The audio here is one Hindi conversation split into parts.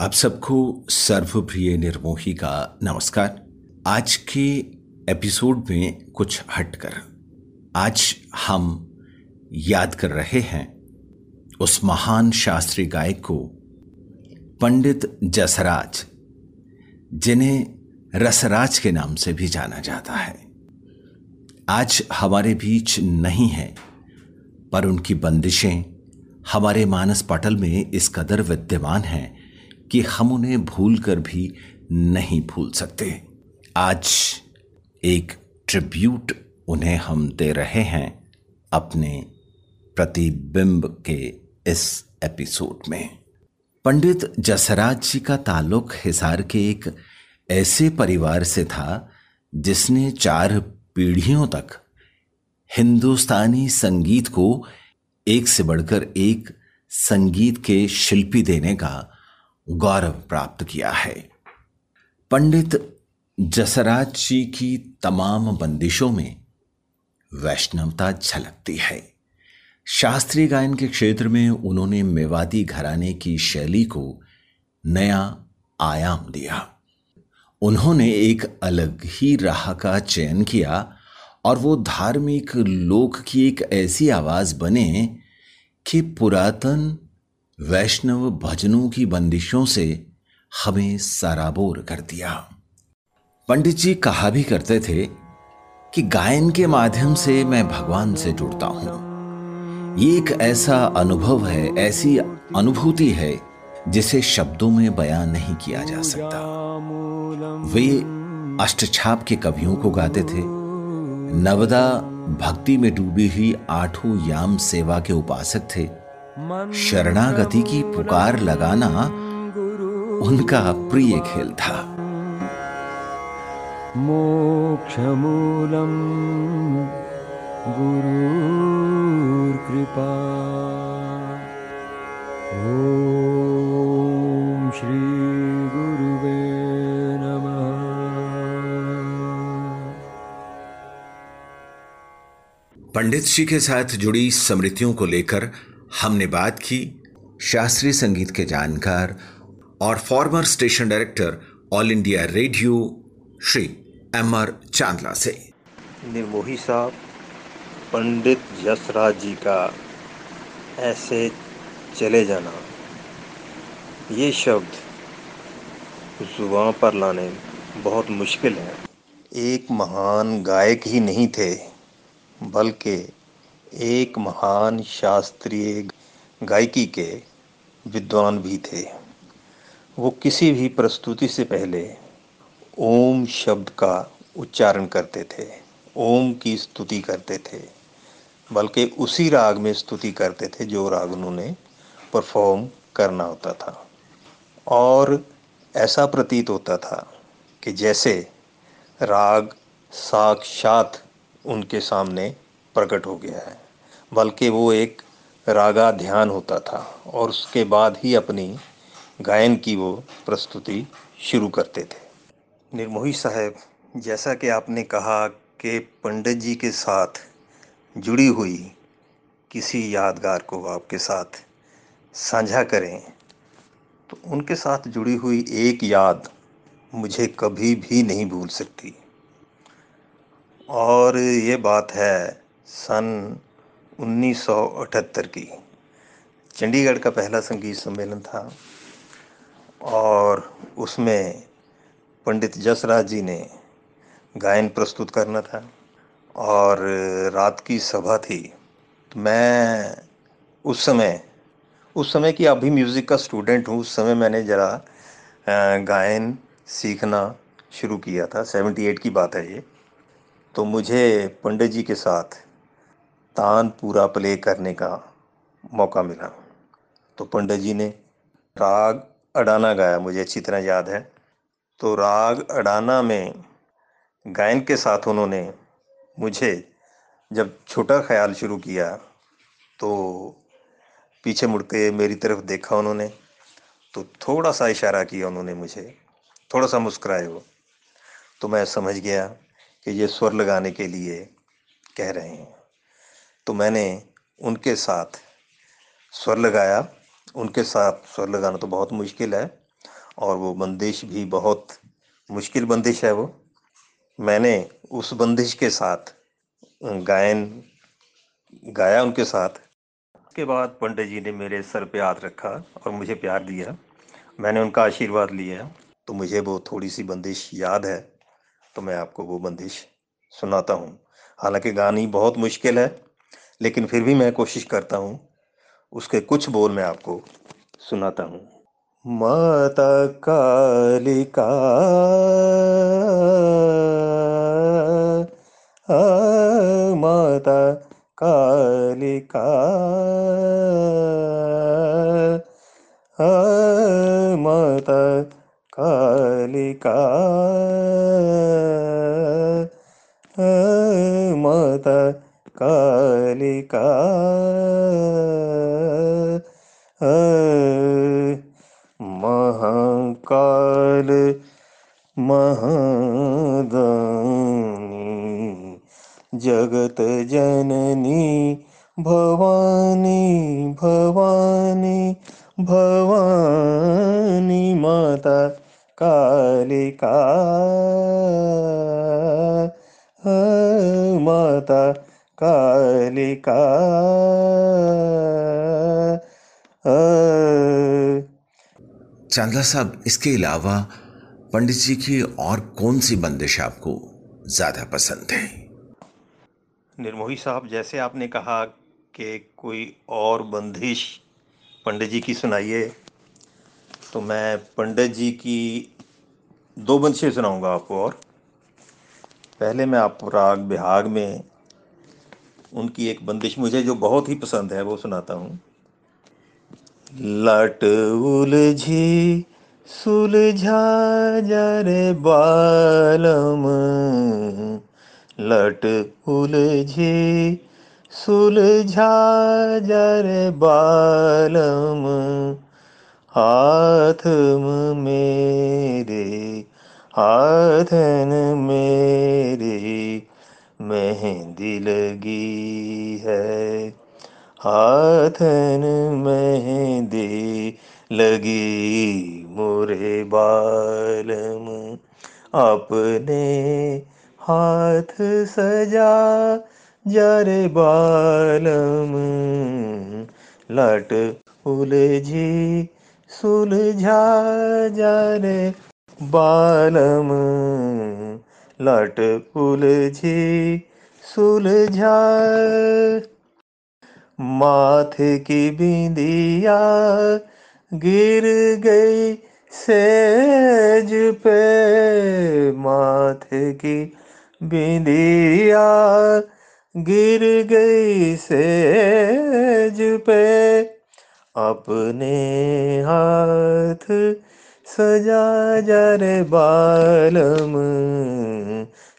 आप सबको सर्वप्रिय निर्मोही का नमस्कार। आज के एपिसोड में कुछ हटकर आज हम याद कर रहे हैं उस महान शास्त्रीय गायक को, पंडित जसराज, जिन्हें रसराज के नाम से भी जाना जाता है। आज हमारे बीच नहीं है, पर उनकी बंदिशें हमारे मानस पटल में इस कदर विद्यमान हैं कि हम उन्हें भूल कर भी नहीं भूल सकते। आज एक ट्रिब्यूट उन्हें हम दे रहे हैं अपने प्रतिबिंब के इस एपिसोड में। पंडित जसराज जी का ताल्लुक हिसार के एक ऐसे परिवार से था जिसने चार पीढ़ियों तक हिंदुस्तानी संगीत को एक से बढ़कर एक संगीत के शिल्पी देने का गौरव प्राप्त किया है। पंडित जसराज जी की तमाम बंदिशों में वैष्णवता झलकती है। शास्त्रीय गायन के क्षेत्र में उन्होंने मेवाती घराने की शैली को नया आयाम दिया। उन्होंने एक अलग ही राह का चयन किया और वो धार्मिक लोक की एक ऐसी आवाज़ बने कि पुरातन वैष्णव भजनों की बंदिशों से हमें सराबोर कर दिया। पंडित जी कहा भी करते थे कि गायन के माध्यम से मैं भगवान से जुड़ता हूँ। ये एक ऐसा अनुभव है, ऐसी अनुभूति है, जिसे शब्दों में बयान नहीं किया जा सकता। वे अष्टछाप के कवियों को गाते थे। नवदा भक्ति में डूबी हुई आठों याम सेवा के उपासक थे। शरणागति की पुकार लगाना उनका प्रिय खेल था। मोक्षमूलम गुरु कृपा। ओम श्री गुरुवे पंडित जी के साथ जुड़ी स्मृतियों को लेकर हमने बात की शास्त्रीय संगीत के जानकार और former station director All India Radio Shri M R Chandla से। निर्मोही साहब, पंडित यशराज जी का ऐसे चले जाना, ये शब्द ज़ुबान पर लाने बहुत मुश्किल है। एक महान गायक ही नहीं थे, बल्कि एक महान शास्त्रीय गायकी के विद्वान भी थे। वो किसी भी प्रस्तुति से पहले ओम शब्द का उच्चारण करते थे, ओम की स्तुति करते थे, बल्कि उसी राग में स्तुति करते थे जो राग उन्होंने परफॉर्म करना होता था। और ऐसा प्रतीत होता था कि जैसे राग साक्षात उनके सामने प्रकट हो गया है। बल्कि वो एक रागा ध्यान होता था और उसके बाद ही अपनी गायन की वो प्रस्तुति शुरू करते थे। निर्मोही साहब, जैसा कि आपने कहा कि पंडित जी के साथ जुड़ी हुई किसी यादगार को आपके साथ साझा करें तो उनके साथ जुड़ी हुई एक याद मुझे कभी भी नहीं भूल सकती। और ये बात है सन 1978 की। चंडीगढ़ का पहला संगीत सम्मेलन था और उसमें पंडित जसराज जी ने गायन प्रस्तुत करना था और रात की सभा थी। तो मैं उस समय उस समय की अभी म्यूज़िक का स्टूडेंट हूँ, उस समय मैंने ज़रा गायन सीखना शुरू किया था। सेवेंटी एट की बात है ये। तो मुझे पंडित जी के साथ तान पूरा प्ले करने का मौका मिला। तो पंडित जी ने राग अडाना गाया, मुझे अच्छी तरह याद है। तो राग अडाना में गायन के साथ उन्होंने मुझे जब छोटा ख्याल शुरू किया तो पीछे मुड़ के मेरी तरफ़ देखा उन्होंने तो थोड़ा सा इशारा किया उन्होंने मुझे, थोड़ा सा मुस्कुराए वो तो मैं समझ गया कि ये स्वर लगाने के लिए कह रहे हैं। तो मैंने उनके साथ स्वर लगाया। उनके साथ स्वर लगाना तो बहुत मुश्किल है और वो बंदिश भी बहुत मुश्किल बंदिश है वो। मैंने उस बंदिश के साथ गायन गाया उनके साथ। उसके बाद पंडित जी ने मेरे सर पे हाथ रखा और मुझे प्यार दिया। मैंने उनका आशीर्वाद लिया। तो मुझे वो थोड़ी सी बंदिश याद है। तो मैं आपको वो बंदिश सुनाता हूँ। हालाँकि गानी बहुत मुश्किल है। लेकिन फिर भी मैं कोशिश करता हूँ, उसके कुछ बोल मैं आपको सुनाता हूँ। माता कालिका माता कालिका माता कालिका माता कालिका। महाकाल महादानी। जगत जननी भवानी भवानी भवानी माता कालिका। माता कालिका। चांदला साहब इसके अलावा पंडित जी की और कौन सी बंदिश आपको ज़्यादा पसंद है? निर्मोही साहब जैसे आपने कहा कि कोई और बंदिश पंडित जी की सुनाइए तो मैं पंडित जी की दो बंदिशें सुनाऊँगा आपको और। पहले मैं आपको राग बिहाग में उनकी एक बंदिश मुझे जो बहुत ही पसंद है, वो सुनाता हूँ। लट उलझी सुलझा जरे बालम। लट उलझी सुलझा जरे बालम। हाथ मेरे, हाथन मेरे मेहंदी लगी है। हाथन मेहंदी लगी, मोरे बालम अपने हाथ सजा, जरे बालम लट उलझी, सुलझा, जरे बालम लट उलझी सुलझा। माथे की बिंदिया गिर गई सेज पे। माथे की बिंदिया गिर गई सेज पे। अपने हाथ सजा जा रे बालम।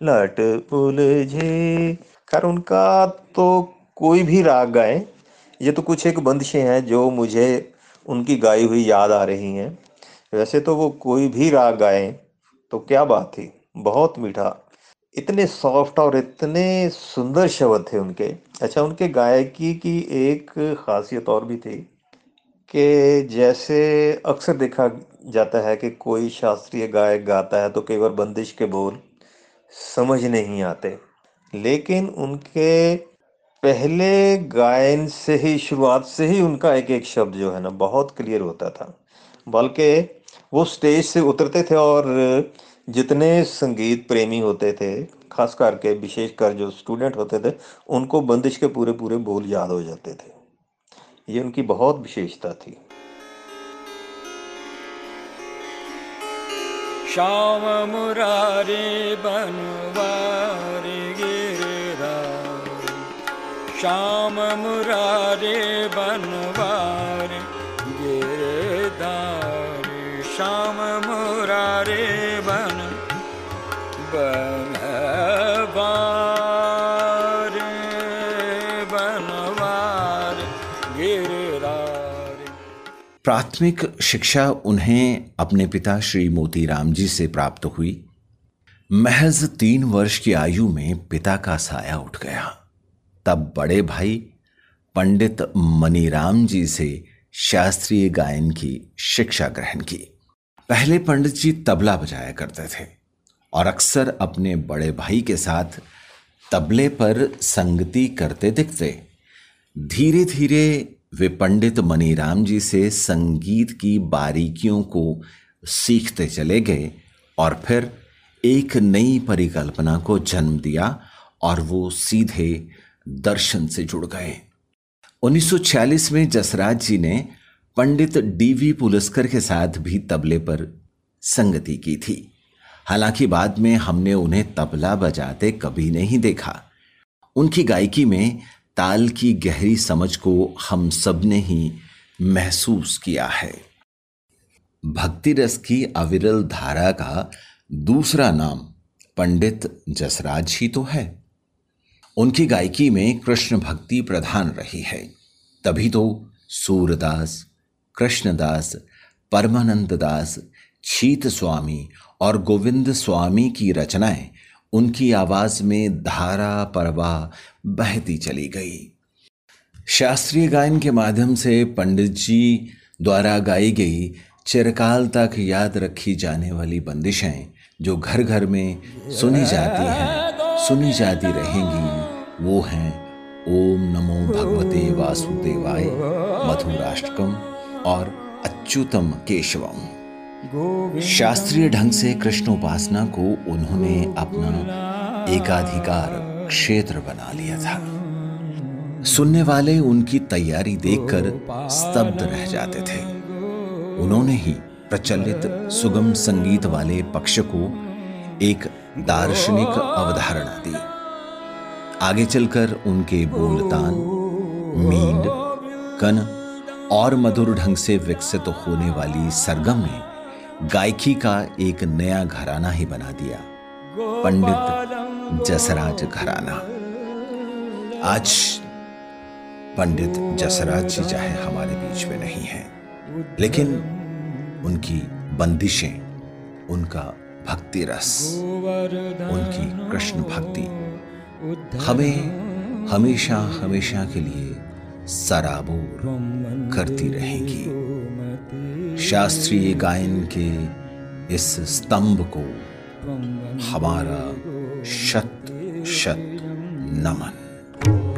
लट उलझी खैर उनका तो कोई भी राग गाए, ये तो कुछ एक बंदिशें हैं जो मुझे उनकी गाई हुई याद आ रही हैं। वैसे तो वो कोई भी राग गाए तो क्या बात थी, बहुत मीठा। इतने सॉफ्ट और इतने सुंदर शब्द थे उनके। अच्छा उनके गायकी की एक खासियत और भी थी कि जैसे अक्सर देखा जाता है कि कोई शास्त्रीय गायक गाता है तो केवल बंदिश के बोल समझ नहीं आते। लेकिन उनके पहले गायन से ही, शुरुआत से ही उनका एक एक शब्द जो है ना, बहुत क्लियर होता था। बल्कि वो स्टेज से उतरते थे और जितने संगीत प्रेमी होते थे, खास करके विशेषकर जो स्टूडेंट होते थे, उनको बंदिश के पूरे पूरे बोल याद हो जाते थे। ये उनकी बहुत विशेषता थी। श्याम मुरारे बनवारे गिरधारी श्याम मुरारे बनवारे गिरधारी। श्याम मुरारे बन बनवारे बनवारे प्राथमिक शिक्षा उन्हें अपने पिता श्री मोतीराम जी से प्राप्त हुई। महज तीन वर्ष की आयु में पिता का साया उठ गया। तब बड़े भाई पंडित मनीराम जी से शास्त्रीय गायन की शिक्षा ग्रहण की। पहले पंडित जी तबला बजाया करते थे और अक्सर अपने बड़े भाई के साथ तबले पर संगति करते दिखते। धीरे धीरे वे पंडित मनीराम जी से संगीत की बारीकियों को सीखते चले गए और फिर एक नई परिकल्पना को जन्म दिया और वो सीधे दर्शन से जुड़ गए। 1946 में जसराज जी ने पंडित डीवी पुलस्कर के साथ भी तबले पर संगति की थी। हालाँकि बाद में हमने उन्हें तबला बजाते कभी नहीं देखा। उनकी गायकी में ताल की गहरी समझ को हम सबने ही महसूस किया है। भक्ति रस की अविरल धारा का दूसरा नाम पंडित जसराज ही तो है। उनकी गायकी में कृष्ण भक्ति प्रधान रही है। तभी तो सूरदास, कृष्णदास, परमानंद दास छीत स्वामी और गोविंद स्वामी की रचनाएँ उनकी आवाज़ में धारा परवाह बहती चली गई। शास्त्रीय गायन के माध्यम से पंडित जी द्वारा गाई गई चिरकाल तक याद रखी जाने वाली बंदिशें जो घर घर में सुनी जाती हैं, सुनी जाती रहेंगी, वो हैं, ओम नमो भगवते वासुदेवाय, मधुराष्टकम और अच्युतम केशवम। शास्त्रीय ढंग से कृष्ण उपासना को उन्होंने अपना एकाधिकार क्षेत्र बना लिया था। सुनने वाले उनकी तैयारी देखकर स्तब्ध रह जाते थे। उन्होंने ही प्रचलित सुगम संगीत वाले पक्ष को एक दार्शनिक अवधारणा दी। आगे चलकर उनके बोलतान, मींड, कन और मधुर ढंग से विकसित होने वाली सरगम ने गायकी का एक नया घराना ही बना दिया। पंडित जसराज घराना। आज पंडित जसराज जी चाहे हमारे बीच में नहीं है, लेकिन उनकी बंदिशें, उनका भक्ति रस, उनकी कृष्ण भक्ति हमें हमेशा हमेशा के लिए सराबोर करती रहेंगी। शास्त्रीय गायन के इस स्तंभ को हमारा शत शत नमन।